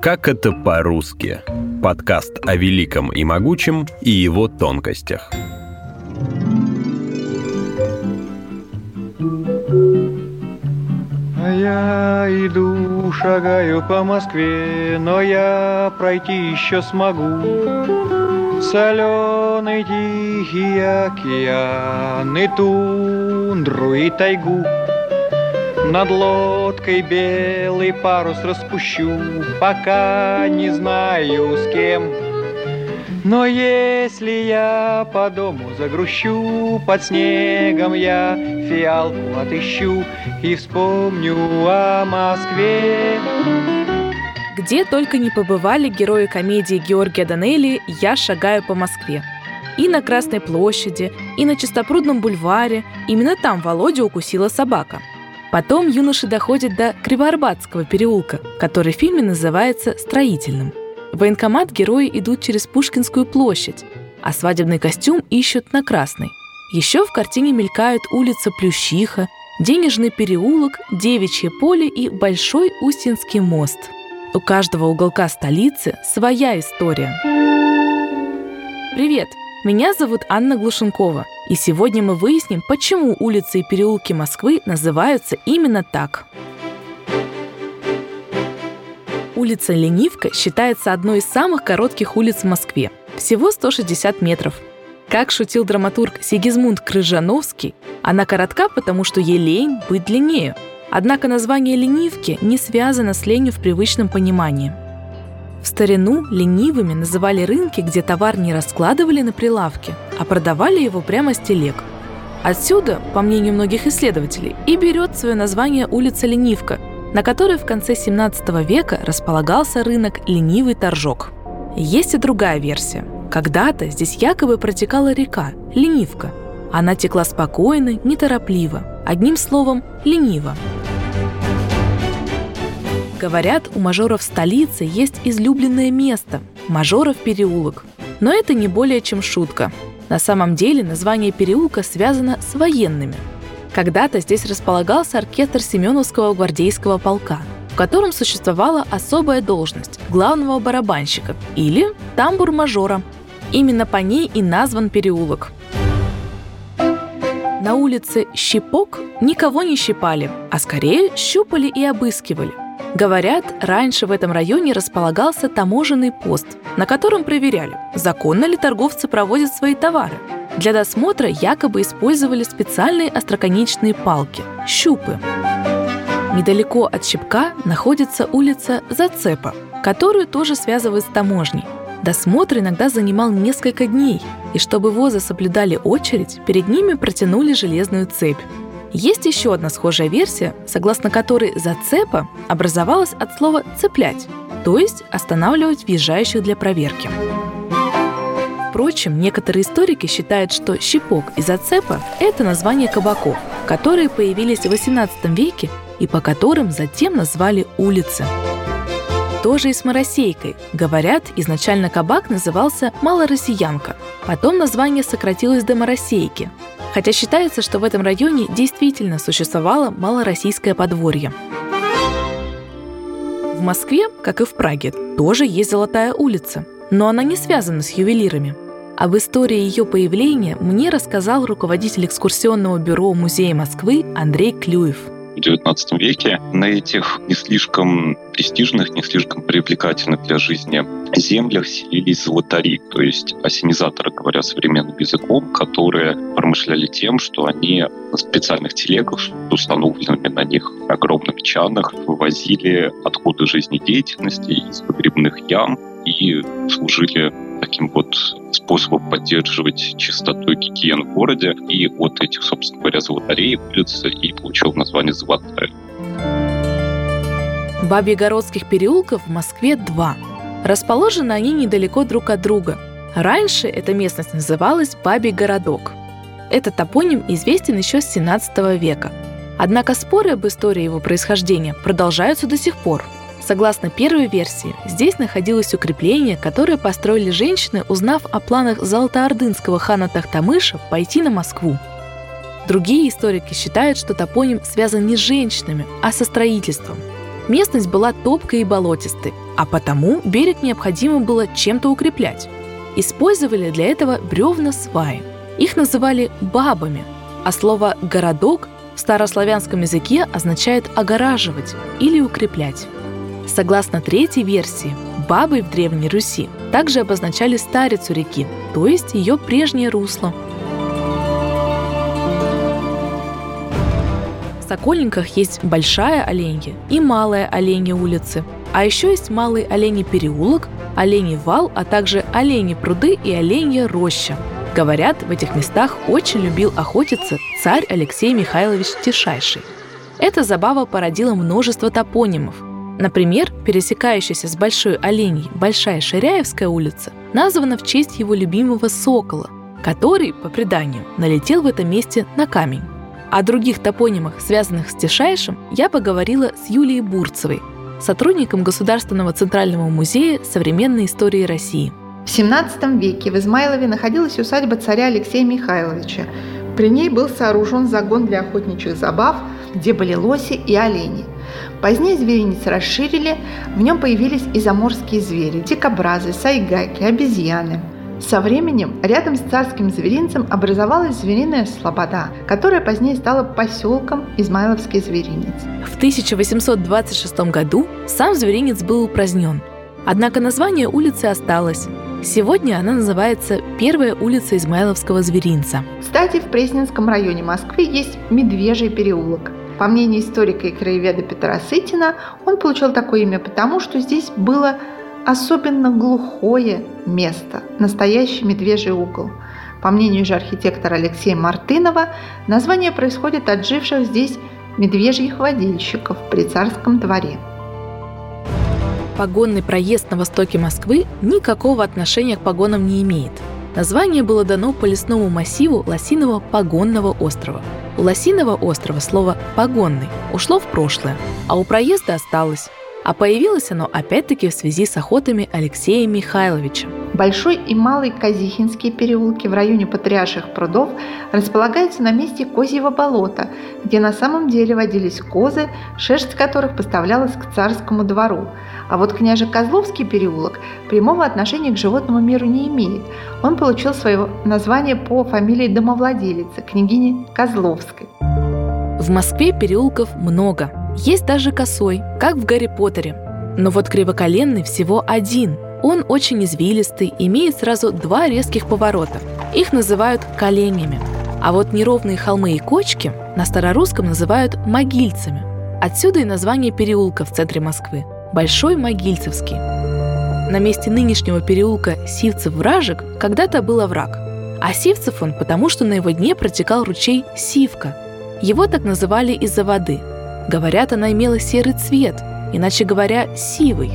Как это по-русски? Подкаст о великом и могучем и его тонкостях. А я иду, шагаю по Москве, но я пройти еще смогу. Соленый тихий океан и тундру и тайгу. Над лодкой белый парус распущу, пока не знаю с кем. Но если я по дому загрущу, под снегом я фиалку отыщу и вспомню о Москве. Где только не побывали герои комедии Георгия Данелли «Я шагаю по Москве». И на Красной площади, и на Чистопрудном бульваре. Именно там Володя укусила собака – Потом юноши доходят до Кривоарбатского переулка, который в фильме называется «Строительным». В военкомат герои идут через Пушкинскую площадь, а свадебный костюм ищут на Красной. Еще в картине мелькают улица Плющиха, Денежный переулок, Девичье поле и Большой Устинский мост. У каждого уголка столицы своя история. Привет! Меня зовут Анна Глушенкова, и сегодня мы выясним, почему улицы и переулки Москвы называются именно так. Улица Ленивка считается одной из самых коротких улиц в Москве. Всего 160 метров. Как шутил драматург Сигизмунд Крыжановский, она коротка, потому что ей лень быть длиннее. Однако название ленивки не связано с ленью в привычном понимании – в старину ленивыми называли рынки, где товар не раскладывали на прилавке, а продавали его прямо с телег. Отсюда, по мнению многих исследователей, и берет свое название улица Ленивка, на которой в конце 17 века располагался рынок Ленивый Торжок. Есть и другая версия. Когда-то здесь якобы протекала река Ленивка. Она текла спокойно, неторопливо, одним словом – лениво. Говорят, у мажоров столицы есть излюбленное место – Мажоров переулок. Но это не более чем шутка. На самом деле название переулка связано с военными. Когда-то здесь располагался оркестр Семеновского гвардейского полка, в котором существовала особая должность – главного барабанщика или тамбур-мажора. Именно по ней и назван переулок. На улице Щипок никого не щипали, а скорее щупали и обыскивали – Говорят, раньше в этом районе располагался таможенный пост, на котором проверяли, законно ли торговцы проводят свои товары. Для досмотра якобы использовали специальные остроконечные палки – щупы. Недалеко от Щипка находится улица Зацепа, которую тоже связывают с таможней. Досмотр иногда занимал несколько дней, и чтобы возы соблюдали очередь, перед ними протянули железную цепь. Есть еще одна схожая версия, согласно которой зацепа образовалась от слова «цеплять», то есть останавливать въезжающих для проверки. Впрочем, некоторые историки считают, что щипок и зацепа – это название кабаков, которые появились в XVIII веке и по которым затем назвали улицы. Тоже и с Моросейкой. Говорят, изначально кабак назывался «Малороссиянка». Потом название сократилось до Моросейки, хотя считается, что в этом районе действительно существовало малороссийское подворье. В Москве, как и в Праге, тоже есть Золотая улица, но она не связана с ювелирами. Об истории ее появления мне рассказал руководитель экскурсионного бюро Музея Москвы Андрей Клюев – в XIX веке на этих не слишком престижных, не слишком привлекательных для жизни землях селились золотари, то есть осенизаторы, говоря современным языком, которые промышляли тем, что они на специальных телегах установленными на них огромных чанах вывозили отходы жизнедеятельности из погребных ям и служили таким вот способом поддерживать чистоту и гигиену в городе. И от этих, собственно говоря, золотарей улица и получил название Золотая. Бабьегородских переулков в Москве два. Расположены они недалеко друг от друга. Раньше эта местность называлась Бабий городок. Этот топоним известен еще с 17 века. Однако споры об истории его происхождения продолжаются до сих пор – Согласно первой версии, здесь находилось укрепление, которое построили женщины, узнав о планах золотоордынского хана Тахтамыша пойти на Москву. Другие историки считают, что топоним связан не с женщинами, а со строительством. Местность была топкой и болотистой, а потому берег необходимо было чем-то укреплять. Использовали для этого бревна сваи. Их называли бабами, а слово «городок» в старославянском языке означает «огораживать» или «укреплять». Согласно третьей версии, бабой в Древней Руси также обозначали старицу реки, то есть ее прежнее русло. В Сокольниках есть Большая Оленья и Малая Оленья улицы. А еще есть Малый Оленей переулок, Оленей вал, а также Олени пруды и Оленья роща. Говорят, в этих местах очень любил охотиться царь Алексей Михайлович Тишайший. Эта забава породила множество топонимов. Например, пересекающаяся с Большой Оленей Большая Ширяевская улица названа в честь его любимого сокола, который, по преданию, налетел в этом месте на камень. О других топонимах, связанных с Тишайшим, я поговорила с Юлией Бурцевой, сотрудником Государственного центрального музея современной истории России. В XVII веке в Измайлове находилась усадьба царя Алексея Михайловича. При ней был сооружен загон для охотничьих забав, где были лоси и олени. Позднее зверинец расширили, в нем появились и заморские звери – дикобразы, сайгаки, обезьяны – со временем рядом с царским зверинцем образовалась звериная слобода, которая позднее стала поселком Измайловский зверинец. В 1826 году сам зверинец был упразднен, однако название улицы осталось. Сегодня она называется Первая улица Измайловского зверинца. Кстати, в Пресненском районе Москвы есть Медвежий переулок. По мнению историка и краеведа Петра Сытина, он получил такое имя потому, что здесь было особенно глухое место, настоящий медвежий угол. По мнению же архитектора Алексея Мартынова, название происходит от живших здесь медвежьих водильщиков при царском дворе. Погонный проезд на востоке Москвы никакого отношения к погонам не имеет. Название было дано по лесному массиву Лосиного погонного острова. У Лосиного острова слово «погонный» ушло в прошлое, а у проезда осталось. А появилось оно опять-таки в связи с охотами Алексея Михайловича. Большой и Малый Казихинские переулки в районе Патриарших прудов располагаются на месте Козьего болота, где на самом деле водились козы, шерсть которых поставлялась к царскому двору. А вот княже Козловский переулок прямого отношения к животному миру не имеет. Он получил свое название по фамилии домовладелицы, княгини Козловской. В Москве переулков много, есть даже косой, как в Гарри Поттере. Но вот кривоколенный всего один. Он очень извилистый, имеет сразу два резких поворота. Их называют коленями. А вот неровные холмы и кочки на старорусском называют могильцами. Отсюда и название переулка в центре Москвы – Большой Могильцевский. На месте нынешнего переулка Сивцев-Вражек когда-то был овраг. А Сивцев он потому, что на его дне протекал ручей Сивка. Его так называли из-за воды – Говорят, она имела серый цвет, иначе говоря, сивый.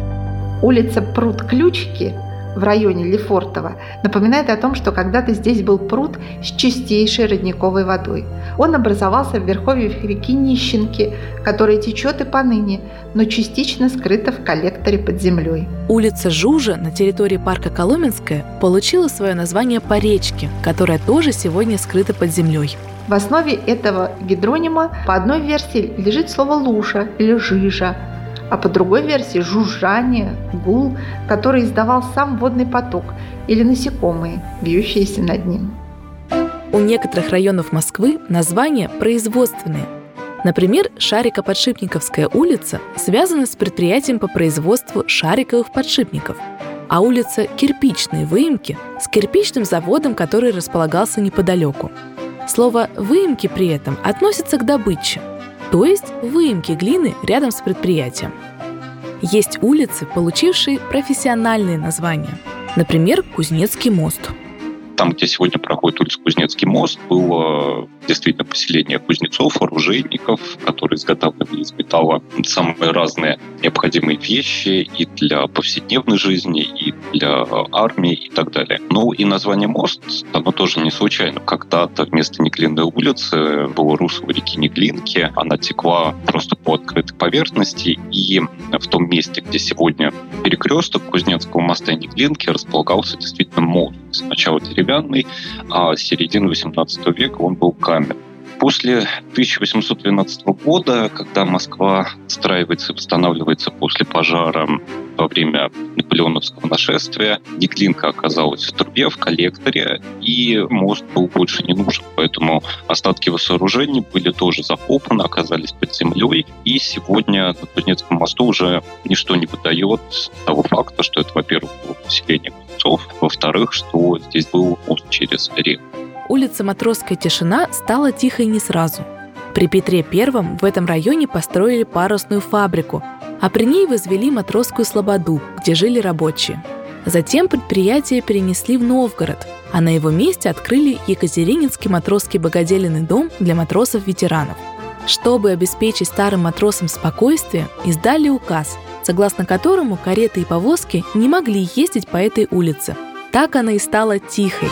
Улица Пруд-Ключики в районе Лефортово напоминает о том, что когда-то здесь был пруд с чистейшей родниковой водой. Он образовался в верховьях реки Нищенки, которая течет и поныне, но частично скрыта в коллекторе под землей. Улица Жужа на территории парка Коломенская получила свое название по речке, которая тоже сегодня скрыта под землей. В основе этого гидронима по одной версии лежит слово «луша» или «жижа», а по другой версии – жужжание, гул, который издавал сам водный поток или насекомые, бьющиеся над ним. У некоторых районов Москвы названия производственные. Например, Шарико-Подшипниковская улица связана с предприятием по производству шариковых подшипников, а улица Кирпичные выемки с кирпичным заводом, который располагался неподалеку. Слово «выемки» при этом относится к добыче, то есть выемки глины рядом с предприятием. Есть улицы, получившие профессиональные названия. Например, Кузнецкий мост – там, где сегодня проходит улица Кузнецкий мост, было действительно поселение кузнецов, оружейников, которые изготавливали из металла самые разные необходимые вещи и для повседневной жизни, и для армии и так далее. Ну и название мост, оно тоже не случайно. Когда-то вместо Неглинной улицы было русло реки Неглинки, она текла просто по открытой поверхности, и в том месте, где сегодня перекресток Кузнецкого моста и Неглинки, располагался действительно мост. Сначала деревянный, а с середины 18 века он был каменный После 1812 года, когда Москва отстраивается и восстанавливается после пожара во время наполеоновского нашествия, Неглинка оказалась в трубе, в коллекторе, и мост был больше не нужен. Поэтому остатки его сооружений были тоже закопаны, оказались под землей. И сегодня на Кузнецком мосту уже ничто не выдает того факта, что это, во-первых, было поселение купцов, во-вторых, что здесь был мост через реку. Улица Матросская тишина стала тихой не сразу. При Петре Первом в этом районе построили парусную фабрику, а при ней возвели Матросскую слободу, где жили рабочие. Затем предприятие перенесли в Новгород, а на его месте открыли Екатерининский матросский богоделенный дом для матросов-ветеранов. Чтобы обеспечить старым матросам спокойствие, издали указ, согласно которому кареты и повозки не могли ездить по этой улице. Так она и стала тихой.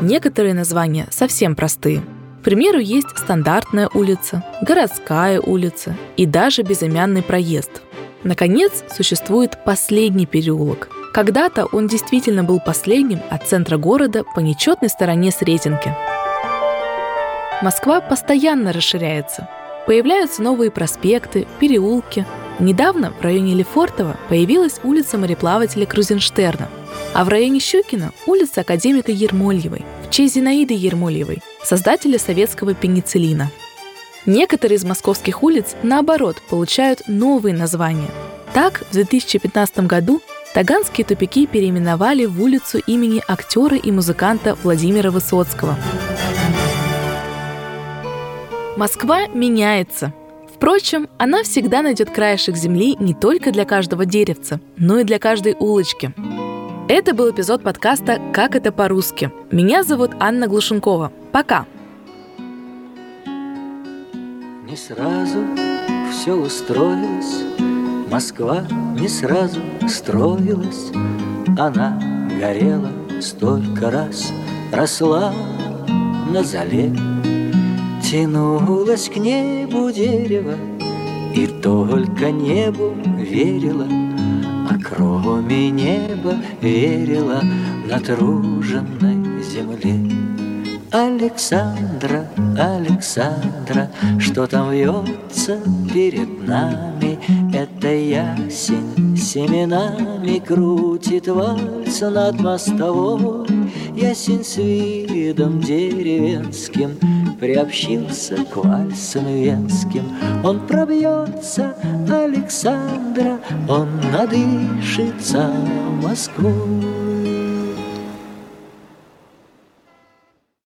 Некоторые названия совсем простые – к примеру, есть стандартная улица, городская улица и даже безымянный проезд. Наконец, существует последний переулок. Когда-то он действительно был последним от центра города по нечетной стороне Сретенки. Москва постоянно расширяется. Появляются новые проспекты, переулки. Недавно в районе Лефортово появилась улица мореплавателя Крузенштерна, а в районе Щукина – улица академика Ермольевой – в честь Зинаиды Ермольевой, создателя советского пенициллина. Некоторые из московских улиц, наоборот, получают новые названия. Так, в 2015 году Таганские тупики переименовали в улицу имени актера и музыканта Владимира Высоцкого. Москва меняется. Впрочем, она всегда найдет краешек земли не только для каждого деревца, но и для каждой улочки – это был эпизод подкаста «Как это по-русски». Меня зовут Анна Глушенкова. Пока! Не сразу все устроилось, Москва не сразу строилась, Она горела столько раз, Росла на зале, Тянулась к небу дерево, И только небу верила — Кроме неба верила натруженной земле. Александра, Александра, что там вьется перед нами? Это ясень семенами крутит вальс над мостовой. Ясень с видом деревенским приобщился к вальсам венским. Он пробьется, Александра, он надышится Москвой.